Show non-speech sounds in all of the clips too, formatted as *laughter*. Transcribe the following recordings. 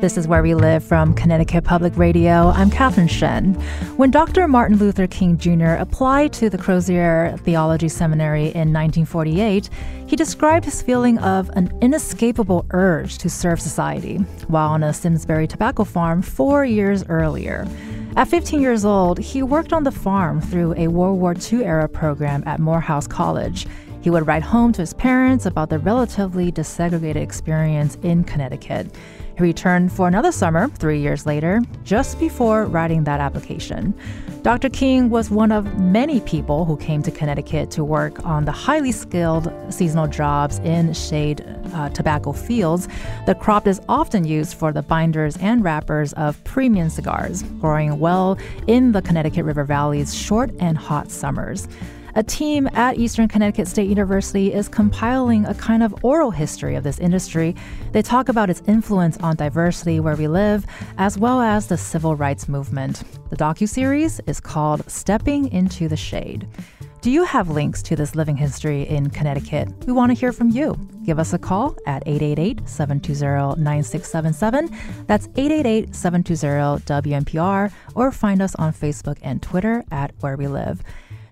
This is Where We Live from Connecticut Public Radio. I'm Catherine Shen. When Dr. Martin Luther King Jr. applied to the Crozer Theology Seminary in 1948, he described his feeling of an inescapable urge to serve society while on a Simsbury tobacco farm four years earlier. At 15 years old, he worked on the farm through a World War II era program at Morehouse College. He would write home to his parents about the relatively desegregated experience in Connecticut. He returned for another summer three years later, just before writing that application. Dr. King was one of many people who came to Connecticut to work on the highly skilled seasonal jobs in shade uh, tobacco fields. The crop is often used for the binders and wrappers of premium cigars, growing well in the Connecticut River Valley's short and hot summers. A team at Eastern Connecticut State University is compiling a kind of oral history of this industry. They talk about its influence on diversity where we live, as well as the civil rights movement. The docu-series is called Stepping into the Shade. Do you have links to this living history in Connecticut? We want to hear from you. Give us a call at 888 720 9677. That's 888 720 WNPR, or find us on Facebook and Twitter at Where We Live.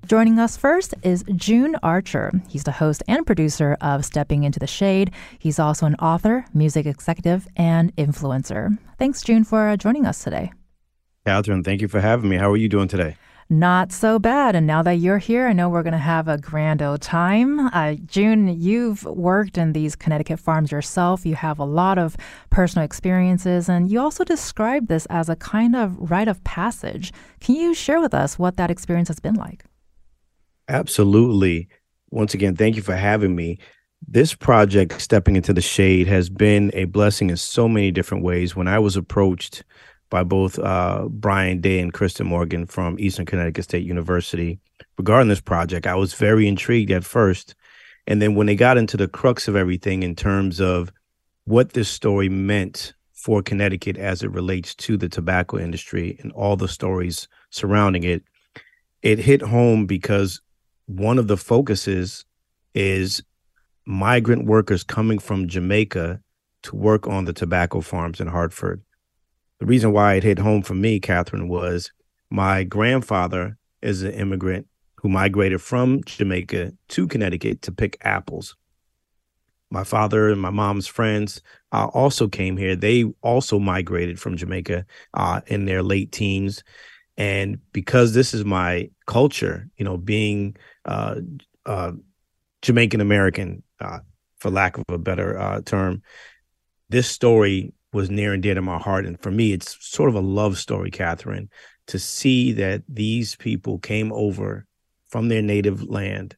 Joining us first is June Archer. He's the host and producer of Stepping into the Shade. He's also an author, music executive, and influencer. Thanks, June, for uh, joining us today. Catherine, thank you for having me. How are you doing today? Not so bad. And now that you're here, I know we're going to have a grand old time. Uh, June, you've worked in these Connecticut farms yourself. You have a lot of personal experiences, and you also described this as a kind of rite of passage. Can you share with us what that experience has been like? Absolutely. Once again, thank you for having me. This project, Stepping into the Shade, has been a blessing in so many different ways. When I was approached by both uh, Brian Day and Kristen Morgan from Eastern Connecticut State University regarding this project, I was very intrigued at first. And then when they got into the crux of everything in terms of what this story meant for Connecticut as it relates to the tobacco industry and all the stories surrounding it, it hit home because one of the focuses is migrant workers coming from Jamaica to work on the tobacco farms in Hartford. The reason why it hit home for me, Catherine, was my grandfather is an immigrant who migrated from Jamaica to Connecticut to pick apples. My father and my mom's friends uh, also came here. They also migrated from Jamaica uh, in their late teens. And because this is my culture, you know, being uh, uh, Jamaican American, uh, for lack of a better uh, term, this story was near and dear to my heart. And for me, it's sort of a love story, Catherine, to see that these people came over from their native land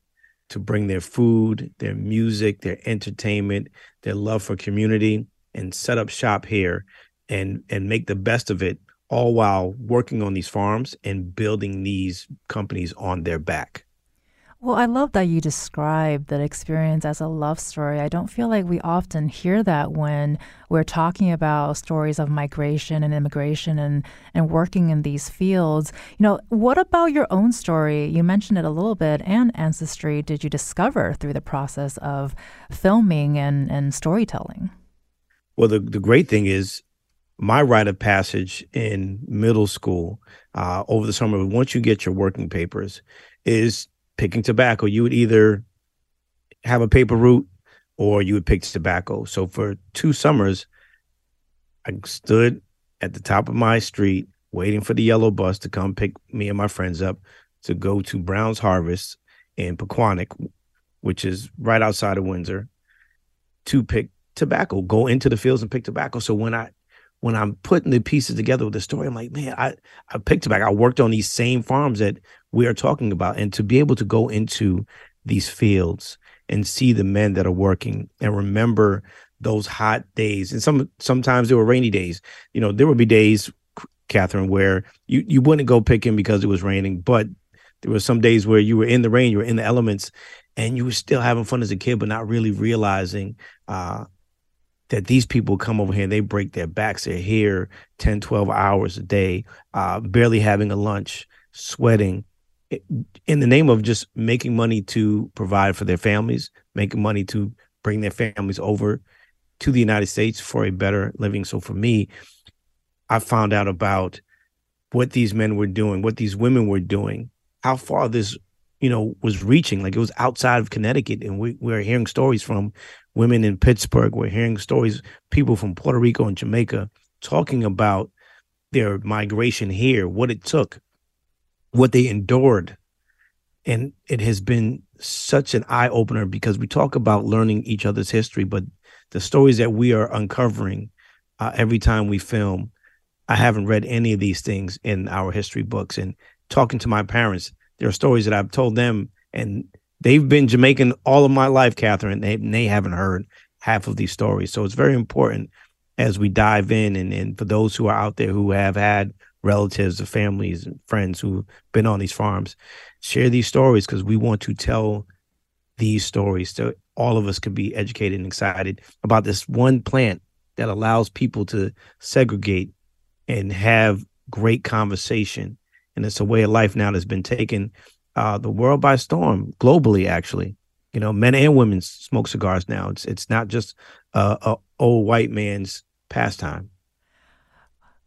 to bring their food, their music, their entertainment, their love for community, and set up shop here and and make the best of it all while working on these farms and building these companies on their back. Well, I love that you describe that experience as a love story. I don't feel like we often hear that when we're talking about stories of migration and immigration and, and working in these fields. You know, what about your own story? You mentioned it a little bit, and ancestry did you discover through the process of filming and, and storytelling? Well, the, the great thing is my rite of passage in middle school uh, over the summer, once you get your working papers, is picking tobacco, you would either have a paper route or you would pick tobacco. So for two summers, I stood at the top of my street waiting for the yellow bus to come pick me and my friends up to go to Brown's Harvest in Poquonock, which is right outside of Windsor, to pick tobacco, go into the fields and pick tobacco. So when I when I'm putting the pieces together with the story, I'm like, man, I, I picked back. I worked on these same farms that we are talking about. And to be able to go into these fields and see the men that are working and remember those hot days. And some sometimes there were rainy days. You know, there would be days, Catherine, where you, you wouldn't go picking because it was raining, but there were some days where you were in the rain, you were in the elements, and you were still having fun as a kid, but not really realizing uh, that these people come over here and they break their backs. They're here 10, 12 hours a day, uh, barely having a lunch, sweating in the name of just making money to provide for their families, making money to bring their families over to the United States for a better living. So for me, I found out about what these men were doing, what these women were doing, how far this, you know, was reaching. Like it was outside of Connecticut, and we, we're hearing stories from women in Pittsburgh. We're hearing stories, people from Puerto Rico and Jamaica talking about their migration here, what it took, what they endured. And it has been such an eye opener because we talk about learning each other's history, but the stories that we are uncovering uh, every time we film I haven't read any of these things in our history books. And talking to my parents, there are stories that I've told them, and they've been Jamaican all of my life, Catherine. They they haven't heard half of these stories. So it's very important as we dive in, and, and for those who are out there who have had relatives or families and friends who've been on these farms, share these stories because we want to tell these stories so all of us can be educated and excited about this one plant that allows people to segregate and have great conversation. And it's a way of life now that's been taking uh, the world by storm globally. Actually, you know, men and women smoke cigars now. It's it's not just uh, a old white man's pastime.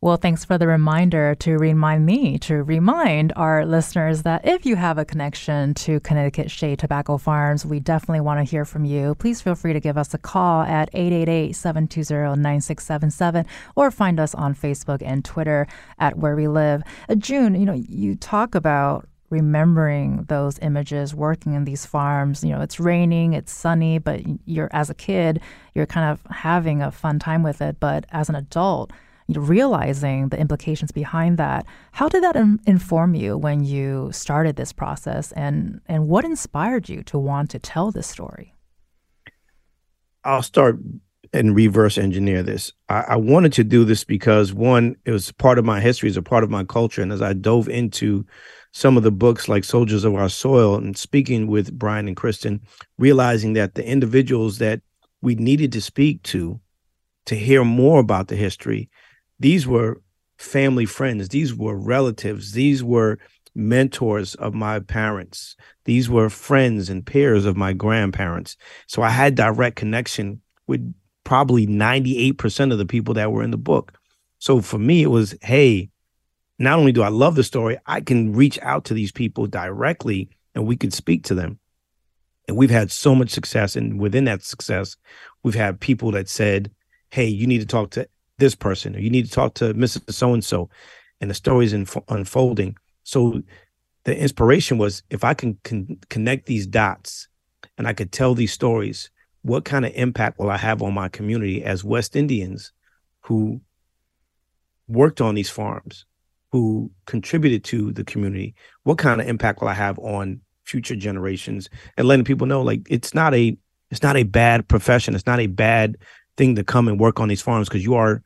Well, thanks for the reminder to remind me to remind our listeners that if you have a connection to Connecticut Shade Tobacco Farms, we definitely want to hear from you. Please feel free to give us a call at 888 720 9677 or find us on Facebook and Twitter at Where We Live. Uh, June, you know, you talk about remembering those images working in these farms you know it's raining it's sunny but you're as a kid you're kind of having a fun time with it but as an adult you're realizing the implications behind that. How did that in- inform you when you started this process, and and what inspired you to want to tell this story? I'll start and reverse engineer this. I, I wanted to do this because one, it was part of my history, it's a part of my culture, and as I dove into some of the books like Soldiers of Our Soil and speaking with Brian and Kristen, realizing that the individuals that we needed to speak to to hear more about the history these were family friends these were relatives these were mentors of my parents these were friends and peers of my grandparents. So i had direct connection with probably 98% of the people that were in the book. So for me it was hey not only do i love the story i can reach out to these people directly and we could speak to them and we've had so much success and within that success we've had people that said hey you need to talk to this person, or you need to talk to Mrs. So and so, and the story is inf- unfolding. So the inspiration was if I can con- connect these dots and I could tell these stories, what kind of impact will I have on my community as West Indians who worked on these farms, who contributed to the community? What kind of impact will I have on future generations and letting people know like it's not a it's not a bad profession, it's not a bad thing to come and work on these farms because you are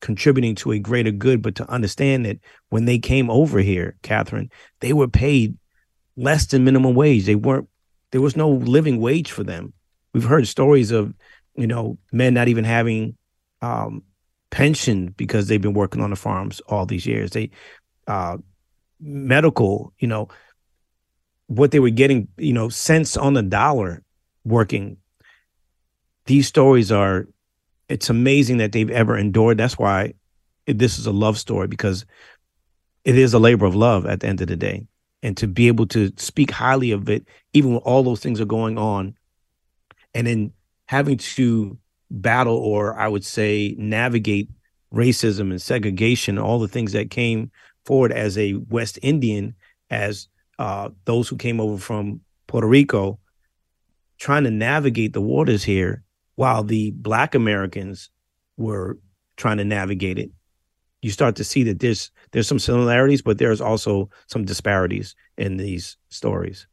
contributing to a greater good, but to understand that when they came over here, Catherine, they were paid less than minimum wage. They weren't, there was no living wage for them. We've heard stories of, you know, men not even having um, pension because they've been working on the farms all these years. They, uh, medical, you know, what they were getting, you know, cents on the dollar working. These stories are it's amazing that they've ever endured. That's why this is a love story because it is a labor of love at the end of the day. And to be able to speak highly of it, even when all those things are going on, and then having to battle or I would say navigate racism and segregation, all the things that came forward as a West Indian, as uh, those who came over from Puerto Rico, trying to navigate the waters here while the black Americans were trying to navigate it, you start to see that there's there's some similarities, but there's also some disparities in these stories.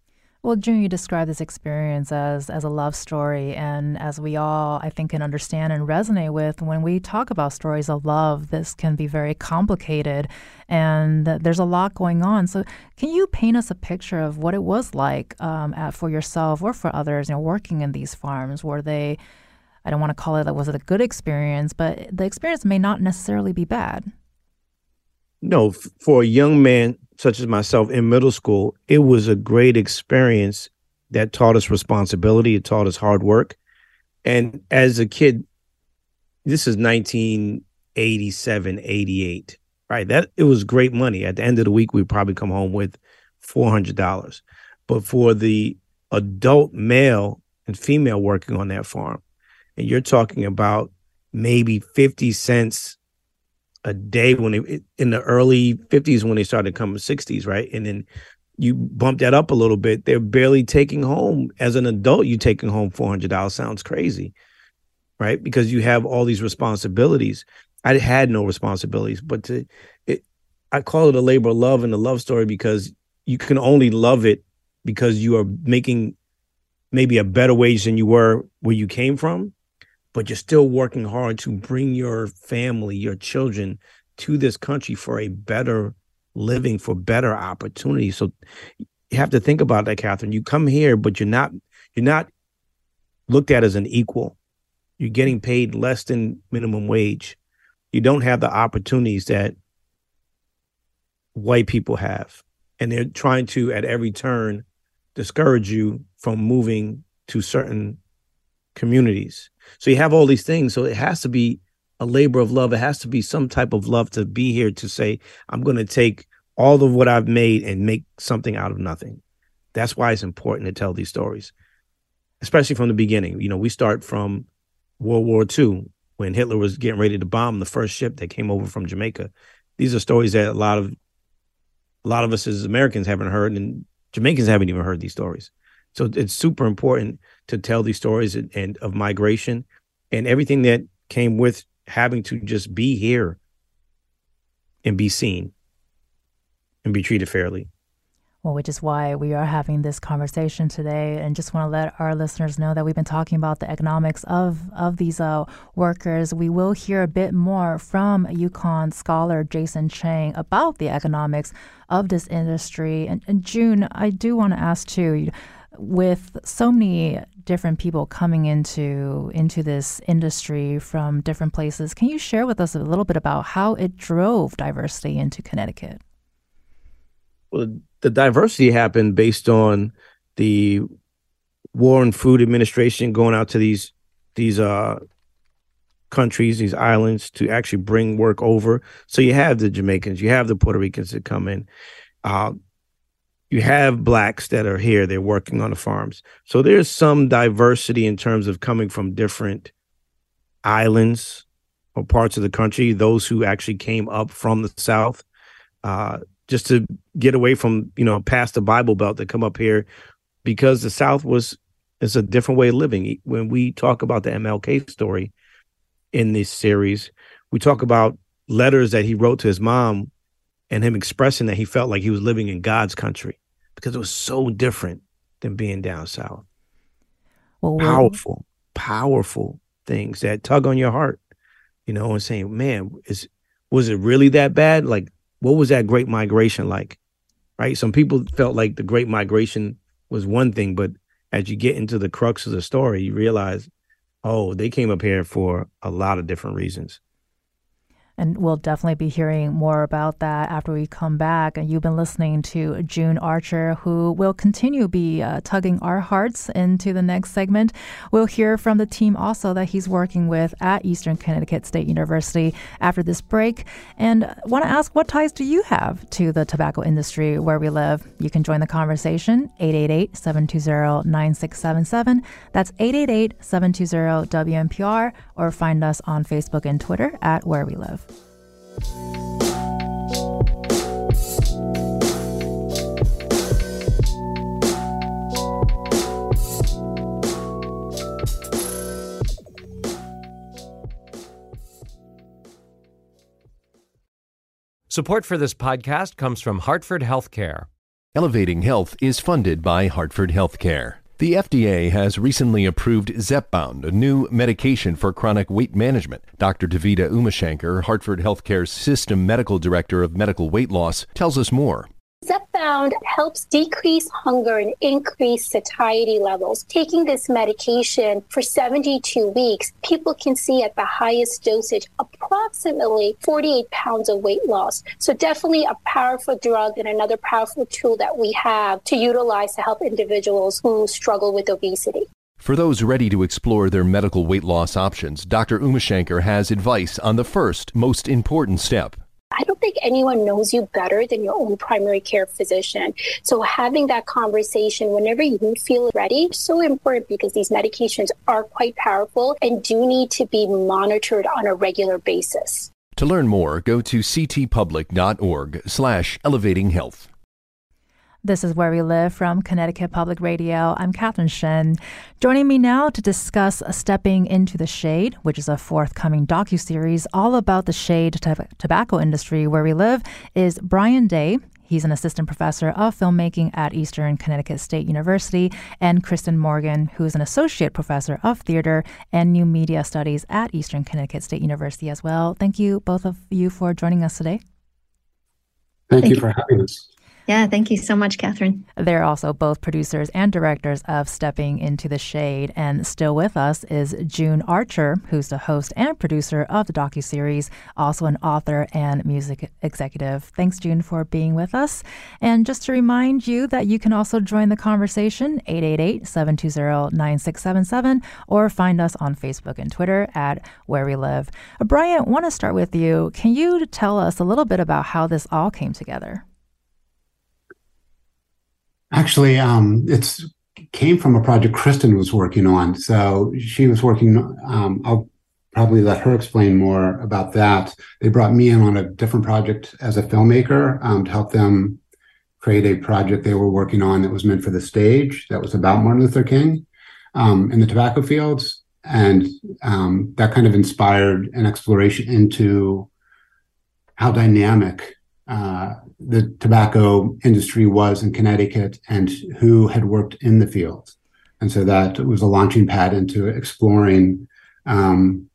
Well, June, you describe this experience as as a love story, and as we all, I think, can understand and resonate with, when we talk about stories of love, this can be very complicated, and there's a lot going on. So, can you paint us a picture of what it was like um, at, for yourself or for others, you know, working in these farms? Were they I don't want to call it was it a good experience, but the experience may not necessarily be bad. No, for a young man such as myself in middle school, it was a great experience that taught us responsibility. It taught us hard work. And as a kid, this is 1987, 88, right? That it was great money. At the end of the week, we'd probably come home with $400. But for the adult male and female working on that farm, and you're talking about maybe 50 cents a day when it, in the early 50s when they started coming 60s, right? And then you bump that up a little bit, they're barely taking home as an adult, you taking home $400 sounds crazy, right? Because you have all these responsibilities. I had no responsibilities, but to, it, I call it a labor of love and a love story because you can only love it because you are making maybe a better wage than you were where you came from, but you're still working hard to bring your family, your children to this country for a better living, for better opportunities. So you have to think about that, Catherine. You come here, but you're not you're not looked at as an equal. You're getting paid less than minimum wage. You don't have the opportunities that white people have and they're trying to at every turn discourage you from moving to certain communities. So you have all these things. So it has to be a labor of love. It has to be some type of love to be here to say, I'm going to take all of what I've made and make something out of nothing. That's why it's important to tell these stories, especially from the beginning. You know, we start from World War II when Hitler was getting ready to bomb the first ship that came over from Jamaica. These are stories that a lot of a lot of us as Americans haven't heard, and Jamaicans haven't even heard these stories. So it's super important to tell these stories and, and of migration and everything that came with having to just be here and be seen and be treated fairly. Well, which is why we are having this conversation today, and just want to let our listeners know that we've been talking about the economics of of these uh, workers. We will hear a bit more from UConn scholar Jason Chang about the economics of this industry. And, and June, I do want to ask too, with so many different people coming into into this industry from different places, can you share with us a little bit about how it drove diversity into Connecticut? Well, the diversity happened based on the War and Food Administration going out to these these uh countries, these islands to actually bring work over. So you have the Jamaicans, you have the Puerto Ricans that come in. Uh, you have blacks that are here, they're working on the farms. So there's some diversity in terms of coming from different islands or parts of the country, those who actually came up from the South. Uh, just to get away from you know past the Bible Belt to come up here because the South was is a different way of living. When we talk about the MLK story in this series, we talk about letters that he wrote to his mom and him expressing that he felt like he was living in God's country because it was so different than being down south. Well, powerful, powerful things that tug on your heart, you know, and saying, "Man, is was it really that bad? Like what was that great migration like? Right? Some people felt like the great migration was one thing, but as you get into the crux of the story, you realize, oh, they came up here for a lot of different reasons. And we'll definitely be hearing more about that after we come back. And you've been listening to June Archer, who will continue be uh, tugging our hearts into the next segment. We'll hear from the team also that he's working with at Eastern Connecticut State University after this break. And want to ask, what ties do you have to the tobacco industry where we live? You can join the conversation 888-720-9677. That's 888-720-WNPR or find us on Facebook and Twitter at Where We Live. Support for this podcast comes from Hartford Healthcare. Elevating Health is funded by Hartford Healthcare. The FDA has recently approved Zepbound, a new medication for chronic weight management. Dr. Davida Umashankar, Hartford Healthcare's System Medical Director of Medical Weight Loss, tells us more. Zepbound helps decrease hunger and increase satiety levels. Taking this medication for 72 weeks, people can see at the highest dosage approximately 48 pounds of weight loss. So, definitely a powerful drug and another powerful tool that we have to utilize to help individuals who struggle with obesity. For those ready to explore their medical weight loss options, Dr. Umashankar has advice on the first, most important step. I don't think anyone knows you better than your own primary care physician. So having that conversation whenever you feel ready is so important because these medications are quite powerful and do need to be monitored on a regular basis. To learn more, go to ctpublic.org slash elevating health. This is Where We Live from Connecticut Public Radio. I'm Catherine Shen. Joining me now to discuss Stepping into the Shade, which is a forthcoming docu-series all about the shade tobacco industry where we live, is Brian Day. He's an assistant professor of filmmaking at Eastern Connecticut State University, and Kristen Morgan, who is an associate professor of theater and new media studies at Eastern Connecticut State University as well. Thank you, both of you, for joining us today. Thank, Thank you for having us. Yeah, thank you so much, Catherine. They're also both producers and directors of Stepping into the Shade. And still with us is June Archer, who's the host and producer of the docu-series, also an author and music executive. Thanks, June, for being with us. And just to remind you that you can also join the conversation, 888-720-9677, or find us on Facebook and Twitter at Where We Live. Brian, want to start with you. Can you tell us a little bit about how this all came together? Actually, um, came from a project Kristen was working on. So she was working. Um, I'll probably let her explain more about that. They brought me in on a different project as a filmmaker um, to help them create a project they were working on that was meant for the stage that was about Martin Luther King um, in the tobacco fields. And um, that kind of inspired an exploration into how dynamic uh, the tobacco industry was in Connecticut and who had worked in the field. And so that was a launching pad into exploring um,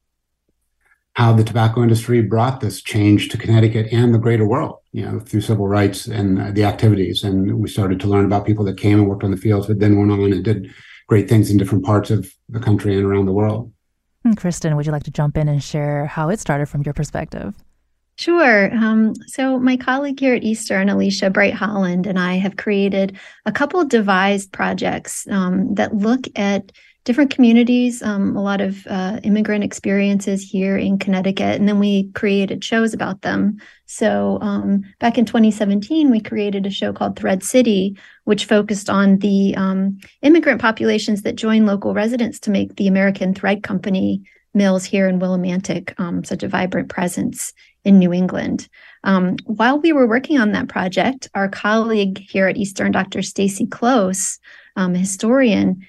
how the tobacco industry brought this change to Connecticut and the greater world, you know, through civil rights and uh, the activities. And we started to learn about people that came and worked on the fields, but then went on and did great things in different parts of the country and around the world. And Kristen, would you like to jump in and share how it started from your perspective? Sure. Um, so, my colleague here at Eastern, Alicia Bright Holland, and I have created a couple devised projects um, that look at different communities, um, a lot of uh, immigrant experiences here in Connecticut, and then we created shows about them. So, um, back in 2017, we created a show called Thread City, which focused on the um, immigrant populations that join local residents to make the American Thread Company mills here in Willimantic um, such a vibrant presence in New England. Um, while we were working on that project, our colleague here at Eastern, Dr. Stacy Close, um, historian,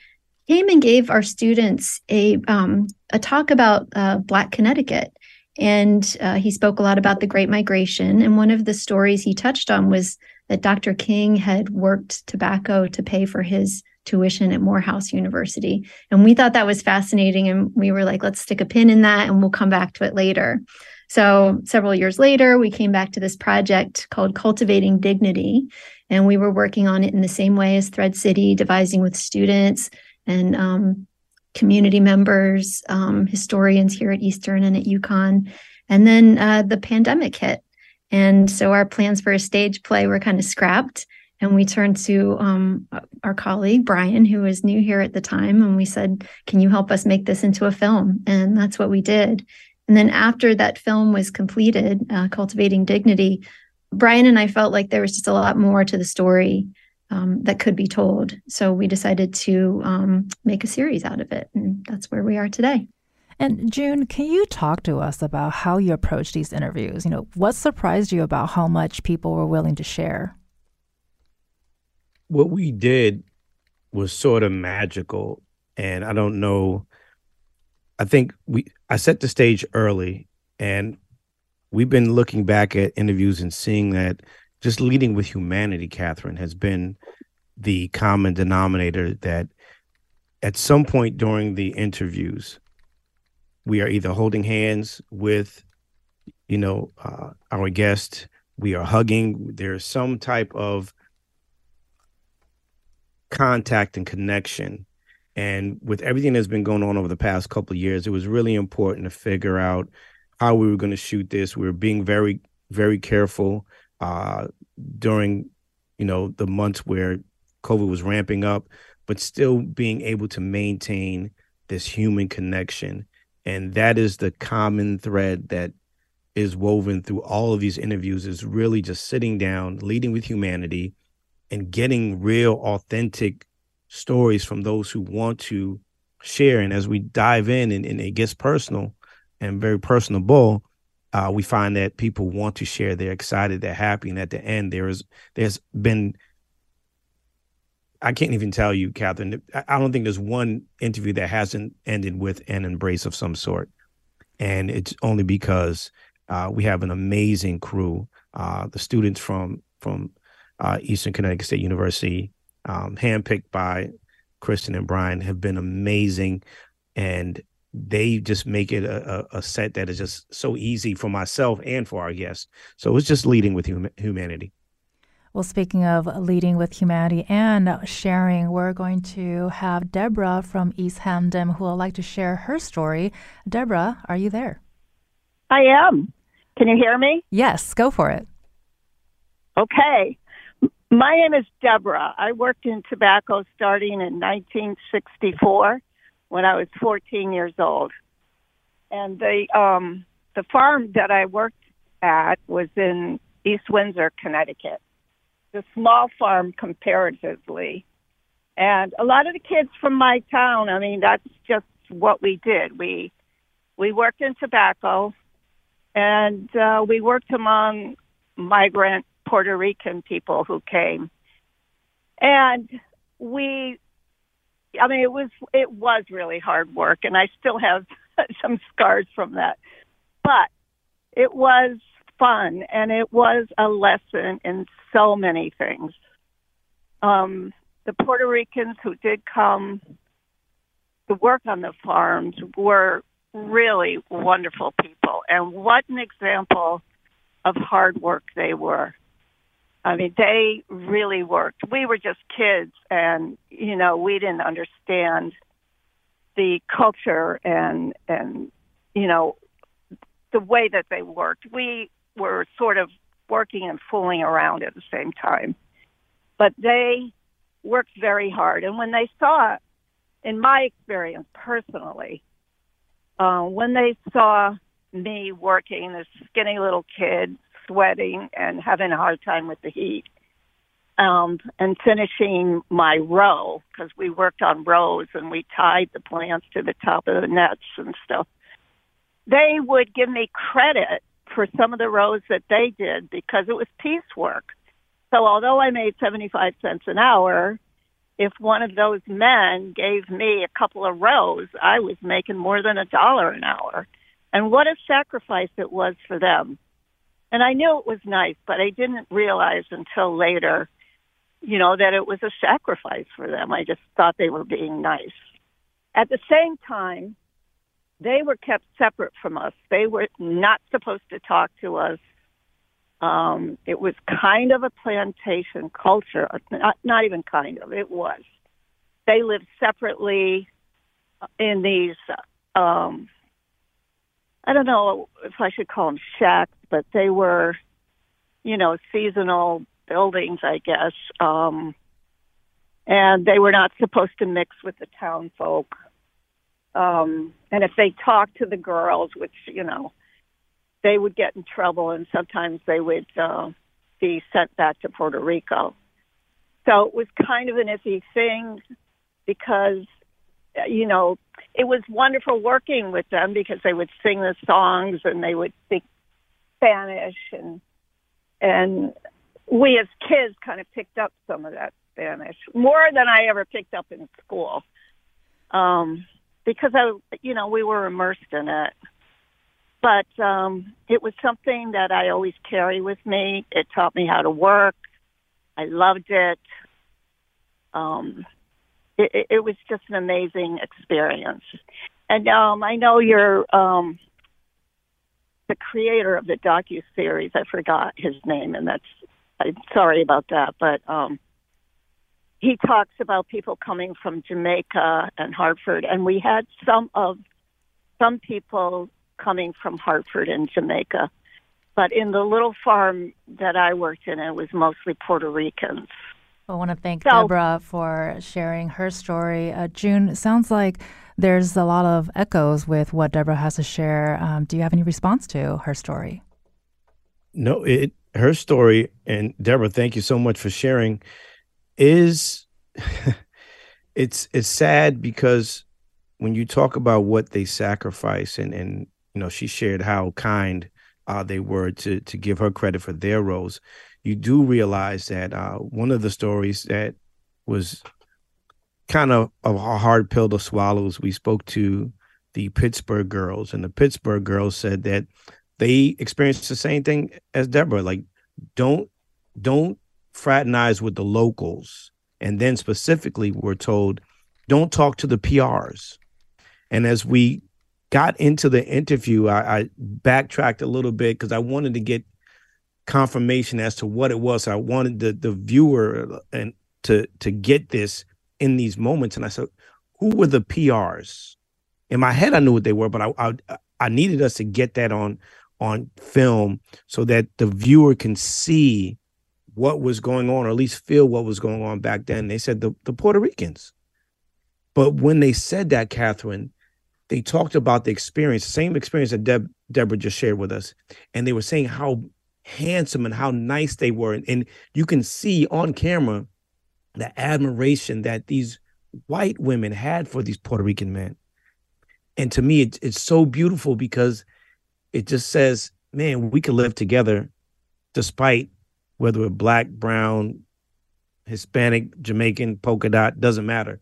came and gave our students a um, a talk about uh, Black Connecticut, and uh, he spoke a lot about the Great Migration. And one of the stories he touched on was that Dr. King had worked tobacco to pay for his tuition at Morehouse University. And we thought that was fascinating. And we were like, let's stick a pin in that and we'll come back to it later. So several years later, we came back to this project called Cultivating Dignity. And we were working on it in the same way as Thread City, devising with students and um, community members, um, historians here at Eastern and at UConn. And then uh, the pandemic hit. And so our plans for a stage play were kind of scrapped. And we turned to um, our colleague, Brian, who was new here at the time. And we said, Can you help us make this into a film? And that's what we did. And then after that film was completed, uh, Cultivating Dignity, Brian and I felt like there was just a lot more to the story um, that could be told. So we decided to um, make a series out of it. And that's where we are today. And June, can you talk to us about how you approach these interviews? You know, what surprised you about how much people were willing to share? What we did was sort of magical. And I don't know I think we I set the stage early and we've been looking back at interviews and seeing that just leading with humanity, Catherine, has been the common denominator that at some point during the interviews, we are either holding hands with, you know, uh, our guest, we are hugging, there's some type of contact and connection and with everything that's been going on over the past couple of years, it was really important to figure out how we were going to shoot this. We were being very, very careful uh, during, you know, the months where COVID was ramping up. but still being able to maintain this human connection. And that is the common thread that is woven through all of these interviews is really just sitting down, leading with humanity, and getting real, authentic stories from those who want to share. And as we dive in and, and it gets personal and very personable, uh, we find that people want to share. They're excited, they're happy, and at the end, there is there's been I can't even tell you, Catherine. I don't think there's one interview that hasn't ended with an embrace of some sort, and it's only because uh, we have an amazing crew. Uh, the students from from uh, Eastern Connecticut State University, um, handpicked by Kristen and Brian, have been amazing, and they just make it a, a, set that is just so easy for myself and for our guests. So it's just leading with hum- humanity. Well, speaking of leading with humanity and sharing, we're going to have Deborah from East Hamden who would like to share her story. Deborah, are you there? I am. Can you hear me? Yes, go for it. Okay. My name is Deborah. I worked in tobacco starting in 1964 when I was 14 years old. And the um, the farm that I worked at was in East Windsor, Connecticut. It's a small farm comparatively. And a lot of the kids from my town, I mean, that's just what we did. We we worked in tobacco and uh, we worked among migrant Puerto Rican people who came. And we I mean, it was it was really hard work, and I still have *laughs* some scars from that. But it was fun, and it was a lesson in so many things. Um, the Puerto Ricans who did come to work on the farms were really wonderful people, and what an example of hard work they were. I mean, they really worked. We were just kids, and you know, we didn't understand the culture and and you know the way that they worked. We were sort of working and fooling around at the same time, but they worked very hard. And when they saw, in my experience personally, uh, when they saw me working, this skinny little kid sweating and having a hard time with the heat. Um, and finishing my row because we worked on rows and we tied the plants to the top of the nets and stuff. They would give me credit for some of the rows that they did because it was piecework. So although I made 75 cents an hour, if one of those men gave me a couple of rows, I was making more than a dollar an hour. And what a sacrifice it was for them. And I knew it was nice, but I didn't realize until later, you know, that it was a sacrifice for them. I just thought they were being nice. At the same time, they were kept separate from us. They were not supposed to talk to us. Um, it was kind of a plantation culture, not, not even kind of, it was. They lived separately in these um, I don't know if I should call them shacks, but they were, you know, seasonal buildings, I guess. Um, and they were not supposed to mix with the town folk. Um, and if they talked to the girls, which, you know, they would get in trouble and sometimes they would uh, be sent back to Puerto Rico. So it was kind of an iffy thing because you know, it was wonderful working with them because they would sing the songs and they would speak Spanish and and we as kids kind of picked up some of that Spanish more than I ever picked up in school. Um because I you know, we were immersed in it. But um it was something that I always carry with me. It taught me how to work. I loved it. Um it, it was just an amazing experience. And um, I know you're um, the creator of the docu series. I forgot his name, and that's I'm sorry about that. But um, he talks about people coming from Jamaica and Hartford, and we had some of some people coming from Hartford and Jamaica. But in the little farm that I worked in, it was mostly Puerto Ricans. I want to thank so, Deborah for sharing her story. Uh, June, sounds like there's a lot of echoes with what Deborah has to share. Um, do you have any response to her story? No, it her story, and Deborah, thank you so much for sharing. Is *laughs* it's it's sad because when you talk about what they sacrifice, and and you know, she shared how kind uh, they were to to give her credit for their roles. You do realize that uh, one of the stories that was kind of a hard pill to swallow is we spoke to the Pittsburgh girls, and the Pittsburgh girls said that they experienced the same thing as Deborah. Like, don't don't fraternize with the locals. And then specifically, we're told, don't talk to the PRs. And as we got into the interview, I, I backtracked a little bit because I wanted to get confirmation as to what it was. I wanted the the viewer and to to get this in these moments. And I said, who were the PRs? In my head, I knew what they were, but I I, I needed us to get that on on film so that the viewer can see what was going on or at least feel what was going on back then. They said the, the Puerto Ricans. But when they said that, Catherine, they talked about the experience, same experience that Deb, Deborah just shared with us. And they were saying how handsome and how nice they were. And, and you can see on camera the admiration that these white women had for these Puerto Rican men. And to me, it, it's so beautiful because it just says, man, we can live together despite whether we're black, brown, Hispanic, Jamaican, polka dot, doesn't matter.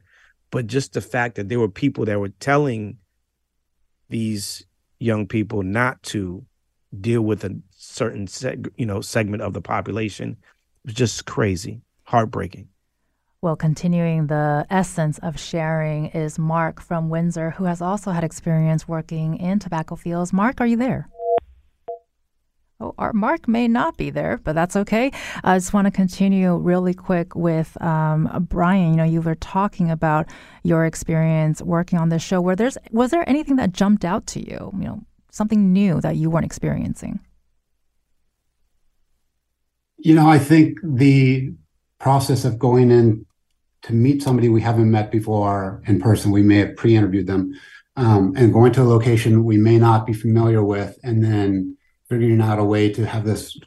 But just the fact that there were people that were telling these young people not to deal with a certain seg- you know segment of the population It was just crazy, heartbreaking. Well, continuing the essence of sharing is Mark from Windsor, who has also had experience working in tobacco fields. Mark, are you there? Oh, our Mark may not be there, but that's okay. I just want to continue really quick with um, Brian. You know, you were talking about your experience working on this show. Where there's was there anything that jumped out to you? You know, something new that you weren't experiencing. You know, I think the process of going in to meet somebody we haven't met before in person. We may have pre-interviewed them, um, and going to a location we may not be familiar with, and then figuring out a way to have this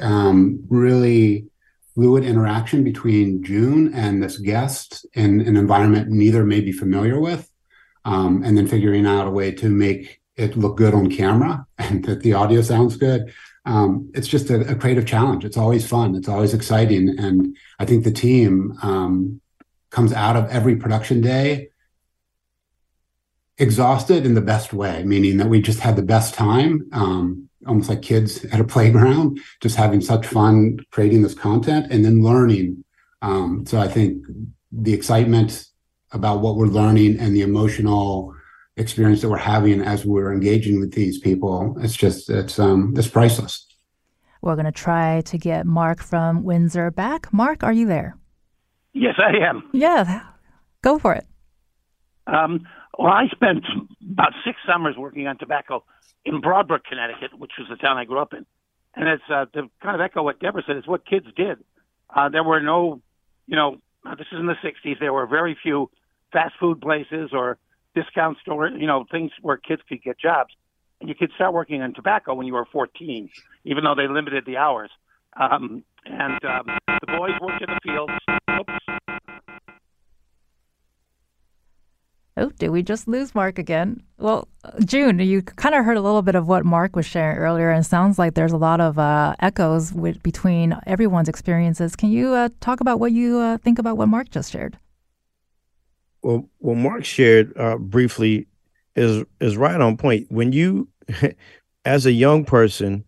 um, really fluid interaction between June and this guest in an environment neither may be familiar with, um, and then figuring out a way to make it look good on camera *laughs* and that the audio sounds good. Um, it's just a, a, creative challenge. It's always fun. It's always exciting, and I think the team um, comes out of every production day exhausted in the best way, meaning that we just had the best time, um, almost like kids *laughs* at a playground, just having such fun creating this content and then learning. Um, so I think the excitement about what we're learning and the emotional experience that we're having as we're engaging with these people, it's just it's um it's priceless. We're going to try to get Mark from Windsor back. Mark, are you there? Yes, I am. Yeah, go for it. Um, well, I spent about six summers working on tobacco in Broad Brook, Connecticut, which was the town I grew up in. And it's uh, to kind of echo what Deborah said, it's what kids did. Uh, there were no, you know, this is in the 60s, there were very few fast food places or discount stores, you know, things where kids could get jobs. And you could start working on tobacco when you were 14, even though they limited the hours. Um, and um, the boys worked in the fields. Oops. Oh, did we just lose Mark again? Well, June, you kind of heard a little bit of what Mark was sharing earlier, and it sounds like there's a lot of uh, echoes with, between everyone's experiences. Can you uh, talk about what you uh, think about what Mark just shared? Well, what Mark shared uh, briefly is is right on point. When you, *laughs* as a young person,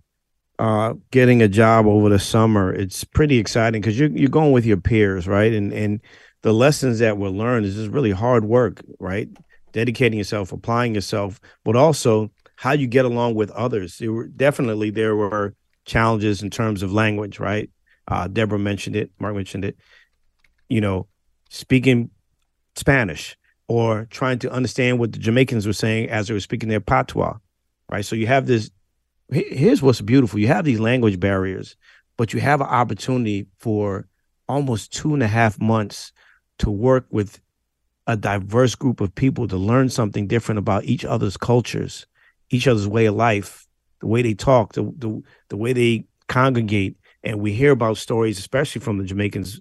uh, getting a job over the summer, it's pretty exciting because you're you're going with your peers, right? And and the lessons that were learned is just really hard work, right? Dedicating yourself, applying yourself, but also how you get along with others. There were definitely there were challenges in terms of language, right? Uh, Deborah mentioned it, Mark mentioned it. You know, speaking Spanish or trying to understand what the Jamaicans were saying as they were speaking their patois, right? So you have this here's what's beautiful you have these language barriers but you have an opportunity for almost two and a half months to work with a diverse group of people to learn something different about each other's cultures, each other's way of life, the way they talk, the the, the way they congregate. And we hear about stories, especially from the Jamaicans,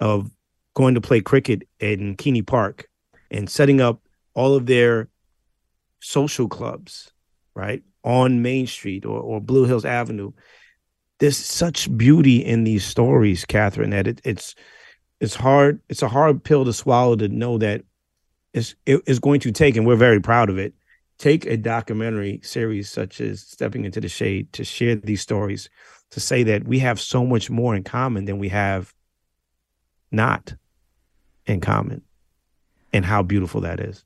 of going to play cricket in Keney Park and setting up all of their social clubs, right, on Main Street or, or Blue Hills Avenue. There's such beauty in these stories, Catherine, that it, it's it's hard. It's a hard pill to swallow to know that it's it is going to take, and we're very proud of it. Take a documentary series such as Stepping into the Shade to share these stories, to say that we have so much more in common than we have not in common, and how beautiful that is.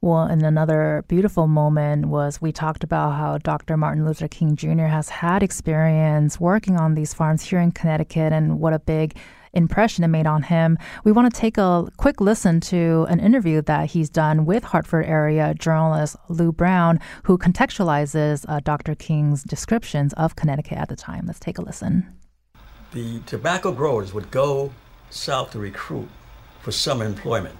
Well, and another beautiful moment was we talked about how Dr. Martin Luther King Jr. has had experience working on these farms here in Connecticut and what a big impression it made on him. We want to take a quick listen to an interview that he's done with Hartford area journalist Lou Brown, who contextualizes uh, Dr. King's descriptions of Connecticut at the time. Let's take a listen. The tobacco growers would go south to recruit for some employment.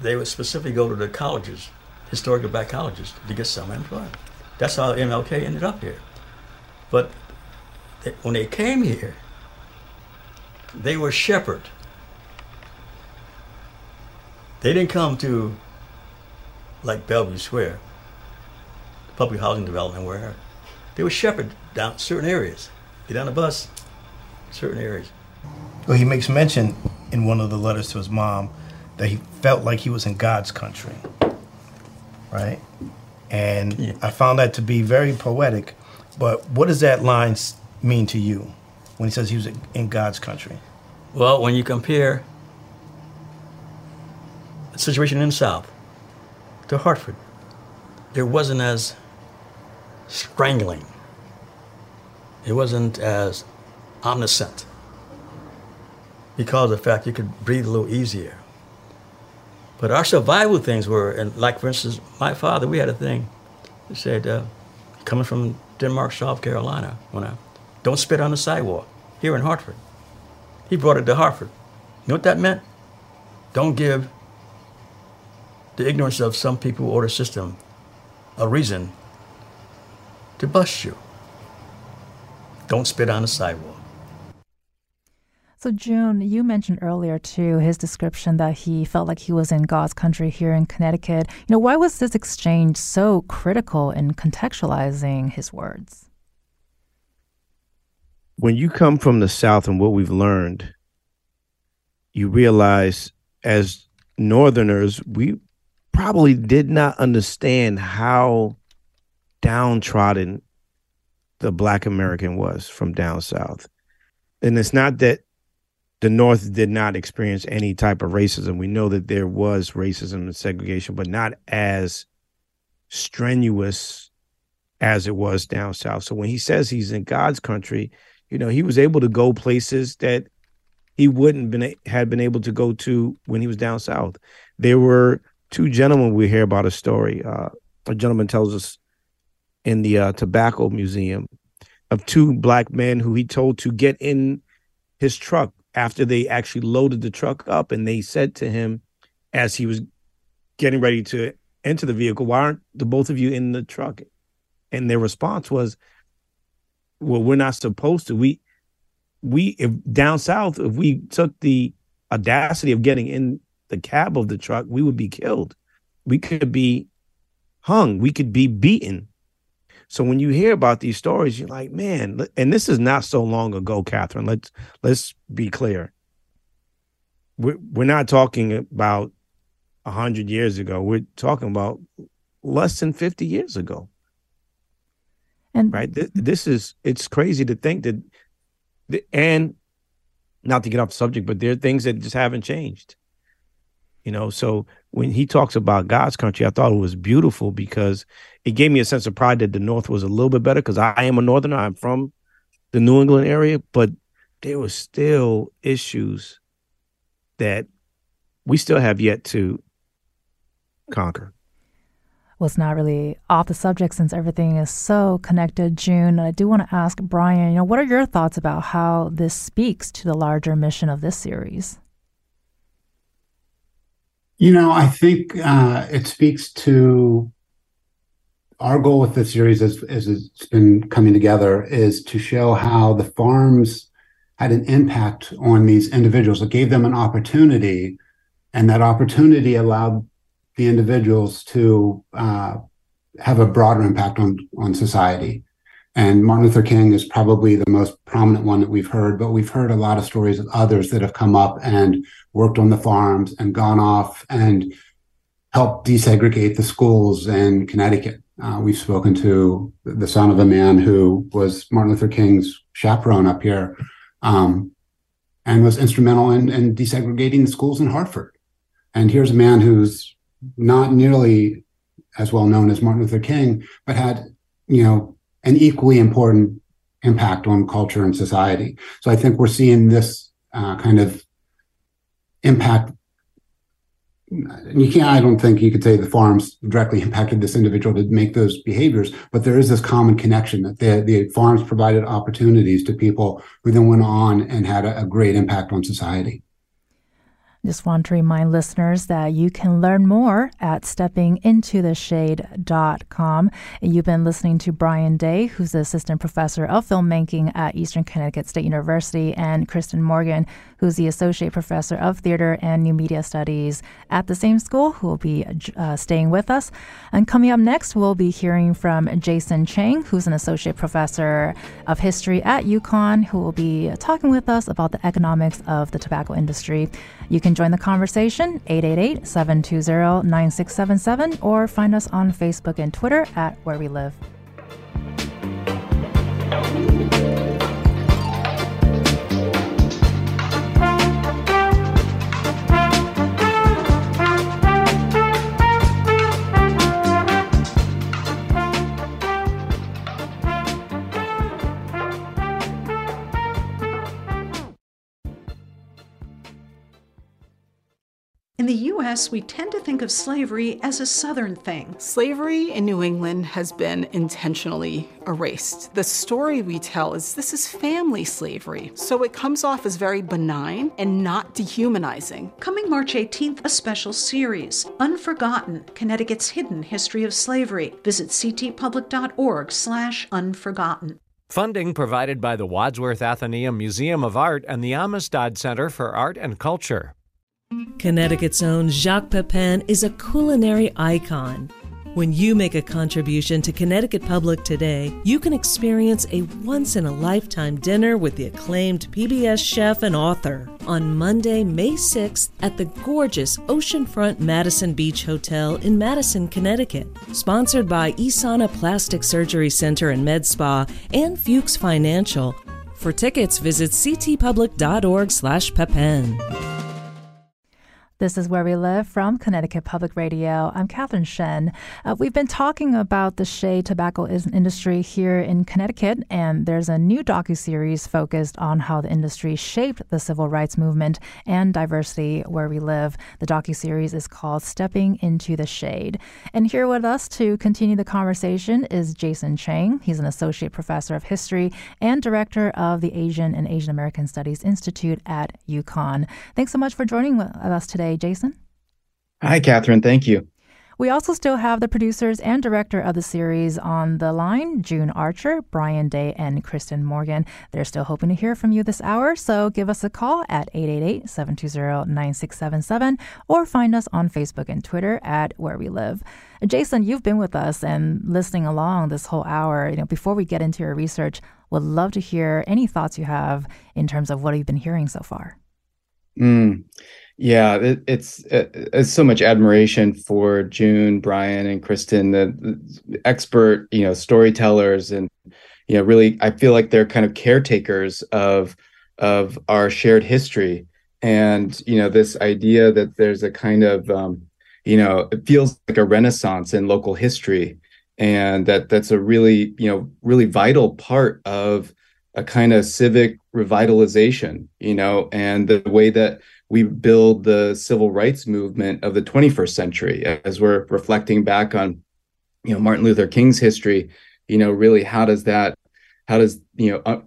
They would specifically go to the colleges, historical black colleges, to get some employment. That's how MLK ended up here. But they, when they came here, they were shepherd. They didn't come to like Bellevue Square, public housing development where they were shepherd down certain areas. Get on a bus, certain areas. Well, he makes mention in one of the letters to his mom that he felt like he was in God's country, right? And yeah. I found that to be very poetic. But what does that line mean to you? when he says he was in God's country? Well, when you compare the situation in the South to Hartford, there wasn't as strangling. It wasn't as omniscient because of the fact you could breathe a little easier. But our survival things were, and like for instance, my father, we had a thing. He said, uh, coming from Denmark, South Carolina, when I don't spit on the sidewalk here in Hartford. He brought it to Hartford. You know what that meant? Don't give the ignorance of some people or the system a reason to bust you. Don't spit on the sidewalk. So, June, you mentioned earlier too his description that he felt like he was in God's country here in Connecticut. You know, why was this exchange so critical in contextualizing his words? when you come from the South and what we've learned, you realize as Northerners, we probably did not understand how downtrodden the Black American was from down South. And it's not that the North did not experience any type of racism. We know that there was racism and segregation, but not as strenuous as it was down South. So when he says he's in God's country, you know, he was able to go places that he wouldn't been had been able to go to when he was down south. There were two gentlemen we hear about a story. Uh, a gentleman tells us in the uh, tobacco museum of two black men who he told to get in his truck after they actually loaded the truck up, and they said to him as he was getting ready to enter the vehicle, "Why aren't the both of you in the truck?" And their response was, well, we're not supposed to. We we if down south, if we took the audacity of getting in the cab of the truck, we would be killed. We could be hung. We could be beaten. So when you hear about these stories, you're like, man, and this is not so long ago, Catherine. Let's let's be clear. We're we're not talking about a hundred years ago. We're talking about less than 50 years ago. And right, this, this is it's crazy to think that, and not to get off the subject, but there are things that just haven't changed. You know, so when he talks about God's country, I thought it was beautiful because it gave me a sense of pride that the North was a little bit better because I am a Northerner. I'm from the New England area, but there were still issues that we still have yet to conquer. Well, it's not really off the subject since everything is so connected, June. I do want to ask Brian, you know, what are your thoughts about how this speaks to the larger mission of this series? You know, I think uh, it speaks to our goal with this series, as, as it's been coming together, is to show how the farms had an impact on these individuals. It gave them an opportunity, and that opportunity allowed the individuals to uh, have a broader impact on on society. And Martin Luther King is probably the most prominent one that we've heard, but we've heard a lot of stories of others that have come up and worked on the farms and gone off and helped desegregate the schools in Connecticut. Uh, we've spoken to the son of a man who was Martin Luther King's chaperone up here um, and was instrumental in, in desegregating the schools in Hartford. And here's a man who's not nearly as well known as Martin Luther King, but had, you know, an equally important impact on culture and society. So I think we're seeing this uh, kind of impact. You can't, I don't think you could say the farms directly impacted this individual to make those behaviors, but there is this common connection that the, the farms provided opportunities to people who then went on and had a, a great impact on society. Just want to remind listeners that you can learn more at steppingintotheshade.com. You've been listening to Brian Day, who's the assistant professor of filmmaking at Eastern Connecticut State University, and Kristen Morgan, who's the associate professor of theater and new media studies at the same school, who will be uh, staying with us. And coming up next, we'll be hearing from Jason Chang, who's an associate professor of history at UConn, who will be talking with us about the economics of the tobacco industry. You can join the conversation 888 720 9677 or find us on Facebook and Twitter at Where We Live. U.S., we tend to think of slavery as a Southern thing. Slavery in New England has been intentionally erased. The story we tell is this is family slavery, so it comes off as very benign and not dehumanizing. Coming March 18th, a special series, Unforgotten, Connecticut's Hidden History of Slavery. Visit ctpublic.org slash unforgotten. Funding provided by the Wadsworth Atheneum Museum of Art and the Amistad Center for Art and Culture. Connecticut's own Jacques Pepin is a culinary icon. When you make a contribution to Connecticut Public today, you can experience a once in a lifetime dinner with the acclaimed PBS chef and author on Monday, May 6th at the gorgeous Oceanfront Madison Beach Hotel in Madison, Connecticut. Sponsored by Isana Plastic Surgery Center and Med Spa and Fuchs Financial. For tickets, visit ctpublic.org/pepin. This is Where We Live from Connecticut Public Radio. I'm Catherine Shen. Uh, we've been talking about the shade tobacco industry here in Connecticut, and there's a new docu-series focused on how the industry shaped the civil rights movement and diversity where we live. The docu-series is called Stepping into the Shade. And here with us to continue the conversation is Jason Chang. He's an associate professor of history and director of the Asian and Asian American Studies Institute at UConn. Thanks so much for joining us today today, Jason. Hi, Catherine. Thank you. We also still have the producers and director of the series on the line, June Archer, Brian Day, and Kristen Morgan. They're still hoping to hear from you this hour, so give us a call at 888-720-9677 or find us on Facebook and Twitter at Where We Live. Jason, you've been with us and listening along this whole hour. You know, before we get into your research, would love to hear any thoughts you have in terms of what you've been hearing so far. Mm. Yeah, it, it's it's so much admiration for June, Brian, and Kristen, the, the, expert, you know, storytellers, and you know, really, I feel like they're kind of caretakers of of our shared history, and you know, this idea that there's a kind of, um, you know, it feels like a renaissance in local history, and that that's a really, you know, really vital part of a kind of civic revitalization, you know, and the way that we build the civil rights movement of the 21st century as we're reflecting back on you know Martin Luther King's history, you know, really how does that how does you know uh,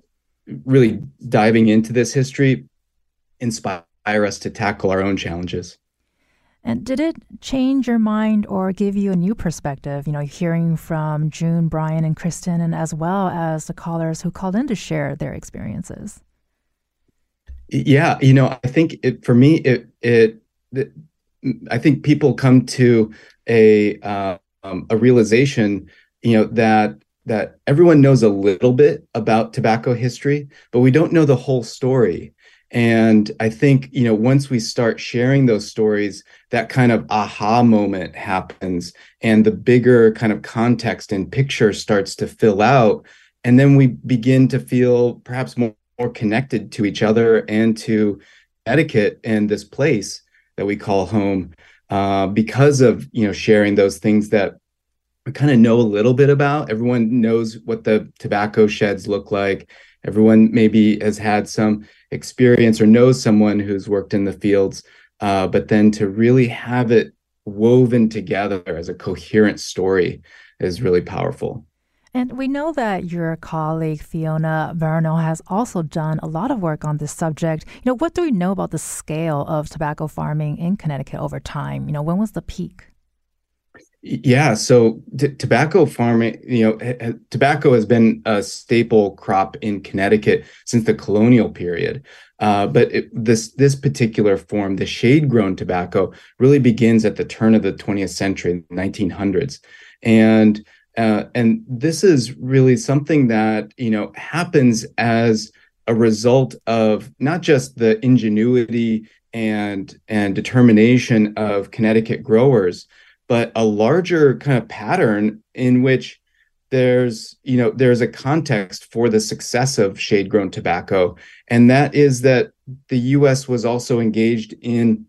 really diving into this history inspire us to tackle our own challenges. And did it change your mind or give you a new perspective? You know, hearing from June, Brian, and Kristen, and as well as the callers who called in to share their experiences. Yeah, you know, I think it for me it it, it I think people come to a uh, um, a realization, you know, that that everyone knows a little bit about tobacco history, but we don't know the whole story. And I think, you know, once we start sharing those stories, that kind of aha moment happens and the bigger kind of context and picture starts to fill out. And then we begin to feel perhaps more, more connected to each other and to etiquette and this place that we call home uh, because of, you know, sharing those things that we kind of know a little bit about. Everyone knows what the tobacco sheds look like. Everyone maybe has had some experience or knows someone who's worked in the fields, uh, but then to really have it woven together as a coherent story is really powerful. And we know that your colleague Fiona Vernal has also done a lot of work on this subject. You know, what do we know about the scale of tobacco farming in Connecticut over time? You know, when was the peak? Yeah, so t- tobacco farming, you know, h- tobacco has been a staple crop in Connecticut since the colonial period. Uh, but it, this this particular form, the shade grown tobacco, really begins at the turn of the 20th century, 1900s, and uh, and this is really something that you know happens as a result of not just the ingenuity and and determination of Connecticut growers but a larger kind of pattern in which there's you know there's a context for the success of shade grown tobacco. And that is that the US was also engaged in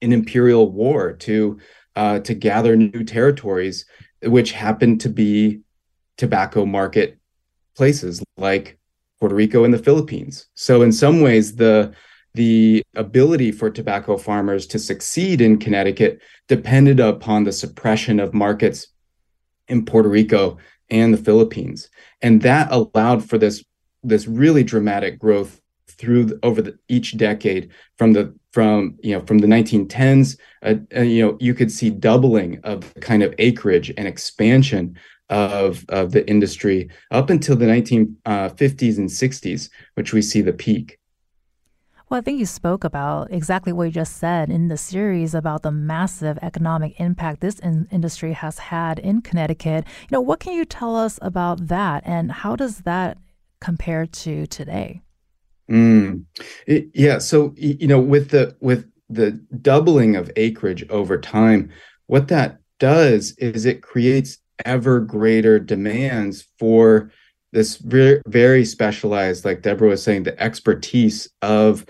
an imperial war to uh, to gather new territories which happened to be tobacco market places like Puerto Rico and the Philippines so in some ways the the ability for tobacco farmers to succeed in Connecticut depended upon the suppression of markets in Puerto Rico and the Philippines. And that allowed for this, this really dramatic growth through the, over the, each decade from the from you know from the 1910s uh, uh, you know you could see doubling of kind of acreage and expansion of, of the industry up until the 1950s uh, and 60s which we see the peak well, I think you spoke about exactly what you just said in the series about the massive economic impact this in- industry has had in Connecticut. You know, what can you tell us about that, and how does that compare to today? Mm. It, yeah, so you know, with the with the doubling of acreage over time, what that does is it creates ever greater demands for this very, very specialized, like Deborah was saying, the expertise of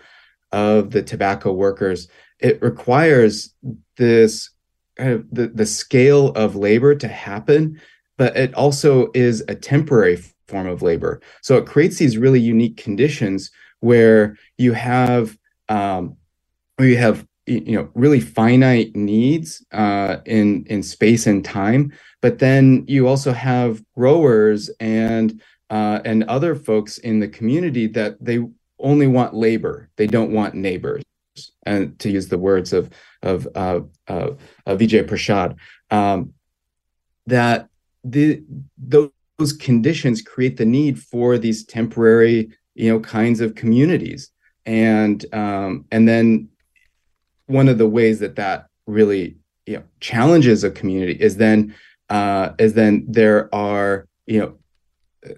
of the tobacco workers, it requires this kind of the, the scale of labor to happen, but it also is a temporary form of labor. So it creates these really unique conditions where you have um, where you have you know really finite needs uh, in in space and time, but then you also have growers and uh, and other folks in the community that they only want labor; they don't want neighbors. And to use the words of of uh, uh, Vijay Prashad, um, that the those conditions create the need for these temporary, you know, kinds of communities, and um, and then one of the ways that that really you know challenges a community is then uh, is then there are you know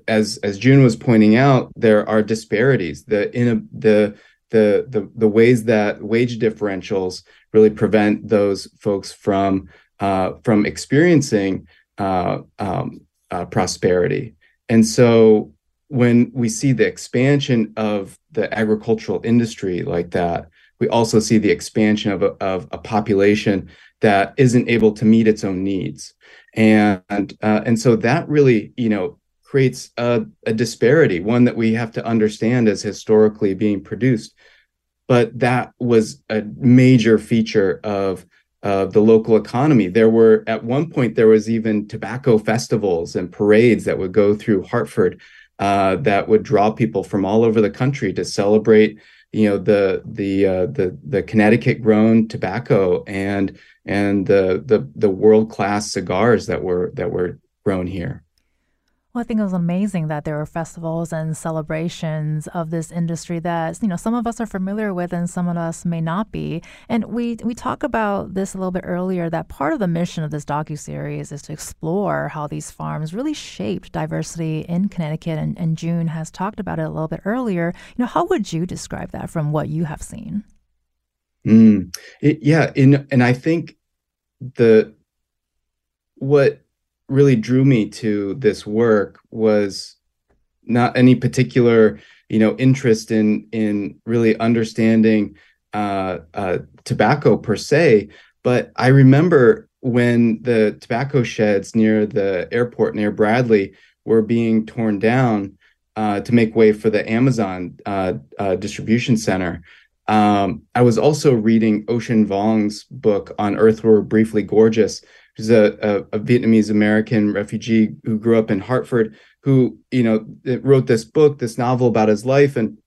as as June was pointing out, there are disparities. The in a, the the the the ways that wage differentials really prevent those folks from uh, from experiencing uh, um, uh, prosperity. And so when we see the expansion of the agricultural industry like that, we also see the expansion of a, of a population that isn't able to meet its own needs. And uh, and so that really, you know, creates a, a disparity, one that we have to understand as historically being produced. But that was a major feature of of the local economy. There were at one point there was even tobacco festivals and parades that would go through Hartford uh, that would draw people from all over the country to celebrate, you know, the the uh, the the Connecticut grown tobacco and and the the the world class cigars that were that were grown here. Well, I think it was amazing that there were festivals and celebrations of this industry that you know some of us are familiar with and some of us may not be. And we we talk about this a little bit earlier that part of the mission of this docu series is to explore how these farms really shaped diversity in Connecticut. And, and June has talked about it a little bit earlier. You know, how would you describe that from what you have seen? Mm, it, yeah, in and I think the what really drew me to this work was not any particular you know interest in in really understanding uh, uh, tobacco per se but i remember when the tobacco sheds near the airport near bradley were being torn down uh, to make way for the amazon uh, uh, distribution center. Um, i was also reading ocean vuong's book on earth we're briefly gorgeous who's a, a, a Vietnamese American refugee who grew up in Hartford, who you know wrote this book, this novel about his life, and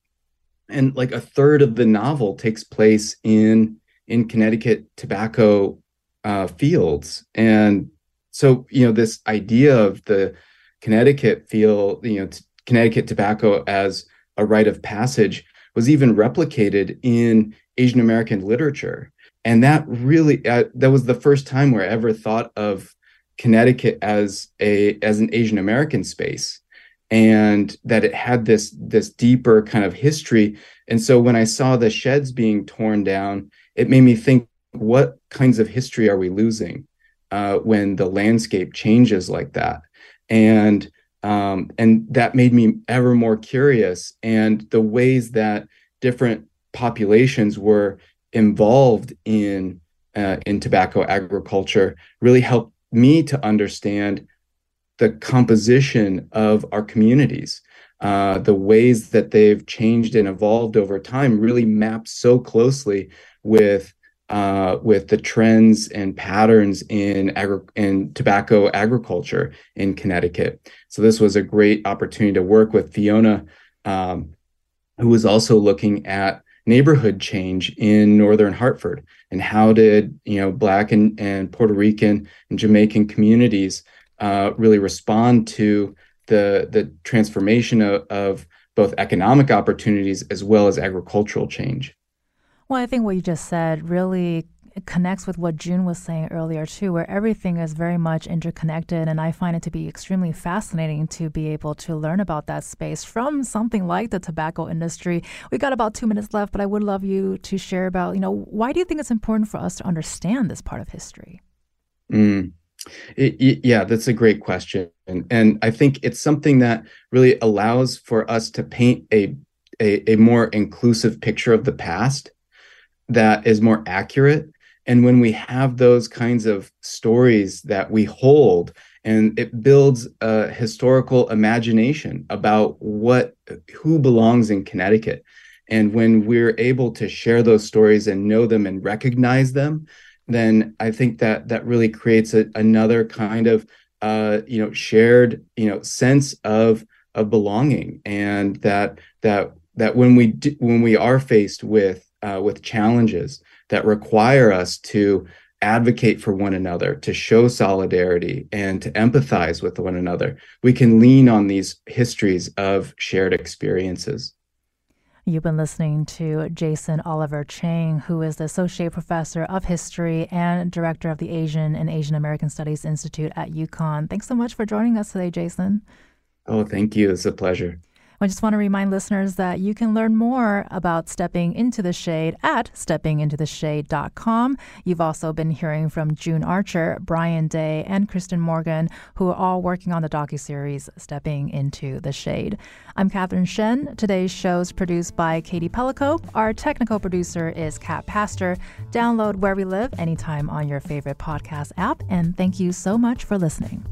and like a third of the novel takes place in in Connecticut tobacco uh, fields, and so you know this idea of the Connecticut field, you know, t- Connecticut tobacco as a rite of passage was even replicated in Asian American literature and that really uh, that was the first time where I ever thought of Connecticut as a as an Asian American space and that it had this this deeper kind of history. And so when I saw the sheds being torn down it made me think what kinds of history are we losing uh, when the landscape changes like that? And um, and that made me ever more curious. And the ways that different populations were involved in uh, in tobacco agriculture really helped me to understand the composition of our communities. Uh, the ways that they've changed and evolved over time really maps so closely with uh, with the trends and patterns in agri- in tobacco agriculture in Connecticut. So this was a great opportunity to work with Fiona, um, who was also looking at neighborhood change in northern Hartford and how did you know black and, and Puerto Rican and Jamaican communities uh, really respond to the the transformation of, of both economic opportunities as well as agricultural change. Well, I think what you just said really it connects with what June was saying earlier too, where everything is very much interconnected, and I find it to be extremely fascinating to be able to learn about that space from something like the tobacco industry. We got about two minutes left, but I would love you to share about, you know, why do you think it's important for us to understand this part of history? Mm. It, it, yeah, that's a great question, and, and I think it's something that really allows for us to paint a, a, a more inclusive picture of the past that is more accurate and when we have those kinds of stories that we hold and it builds a historical imagination about what who belongs in Connecticut. And when we're able to share those stories and know them and recognize them then I think that that really creates a, another kind of uh, you know shared you know sense of of belonging. And that that that when we do, when we are faced with uh, with challenges that require us to advocate for one another, to show solidarity, and to empathize with one another. We can lean on these histories of shared experiences. You've been listening to Jason Oliver Chang, who is the Associate Professor of History and Director of the Asian and Asian American Studies Institute at UConn. Thanks so much for joining us today, Jason. Oh, thank you. It's a pleasure. I just want to remind listeners that you can learn more about Stepping into the Shade at steppingintotheshade.com. You've also been hearing from June Archer, Brian Day, and Kristen Morgan, who are all working on the docuseries Stepping into the Shade. I'm Catherine Shen. Today's show is produced by Katie Pellico. Our technical producer is Kat Pastor. Download Where We Live anytime on your favorite podcast app, and thank you so much for listening.